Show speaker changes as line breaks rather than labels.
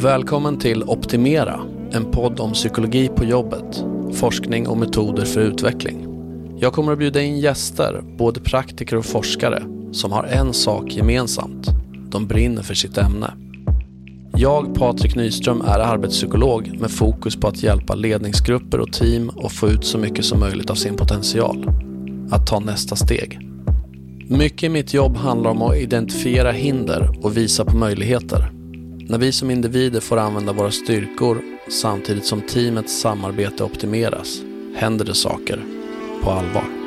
Välkommen till Optimera, en podd om psykologi på jobbet, forskning och metoder för utveckling. Jag kommer att bjuda in gäster, både praktiker och forskare, som har en sak gemensamt. De brinner för sitt ämne. Jag, Patrik Nyström, är arbetspsykolog med fokus på att hjälpa ledningsgrupper och team att få ut så mycket som möjligt av sin potential. Att ta nästa steg. Mycket i mitt jobb handlar om att identifiera hinder och visa på möjligheter. När vi som individer får använda våra styrkor samtidigt som teamets samarbete optimeras händer det saker på allvar.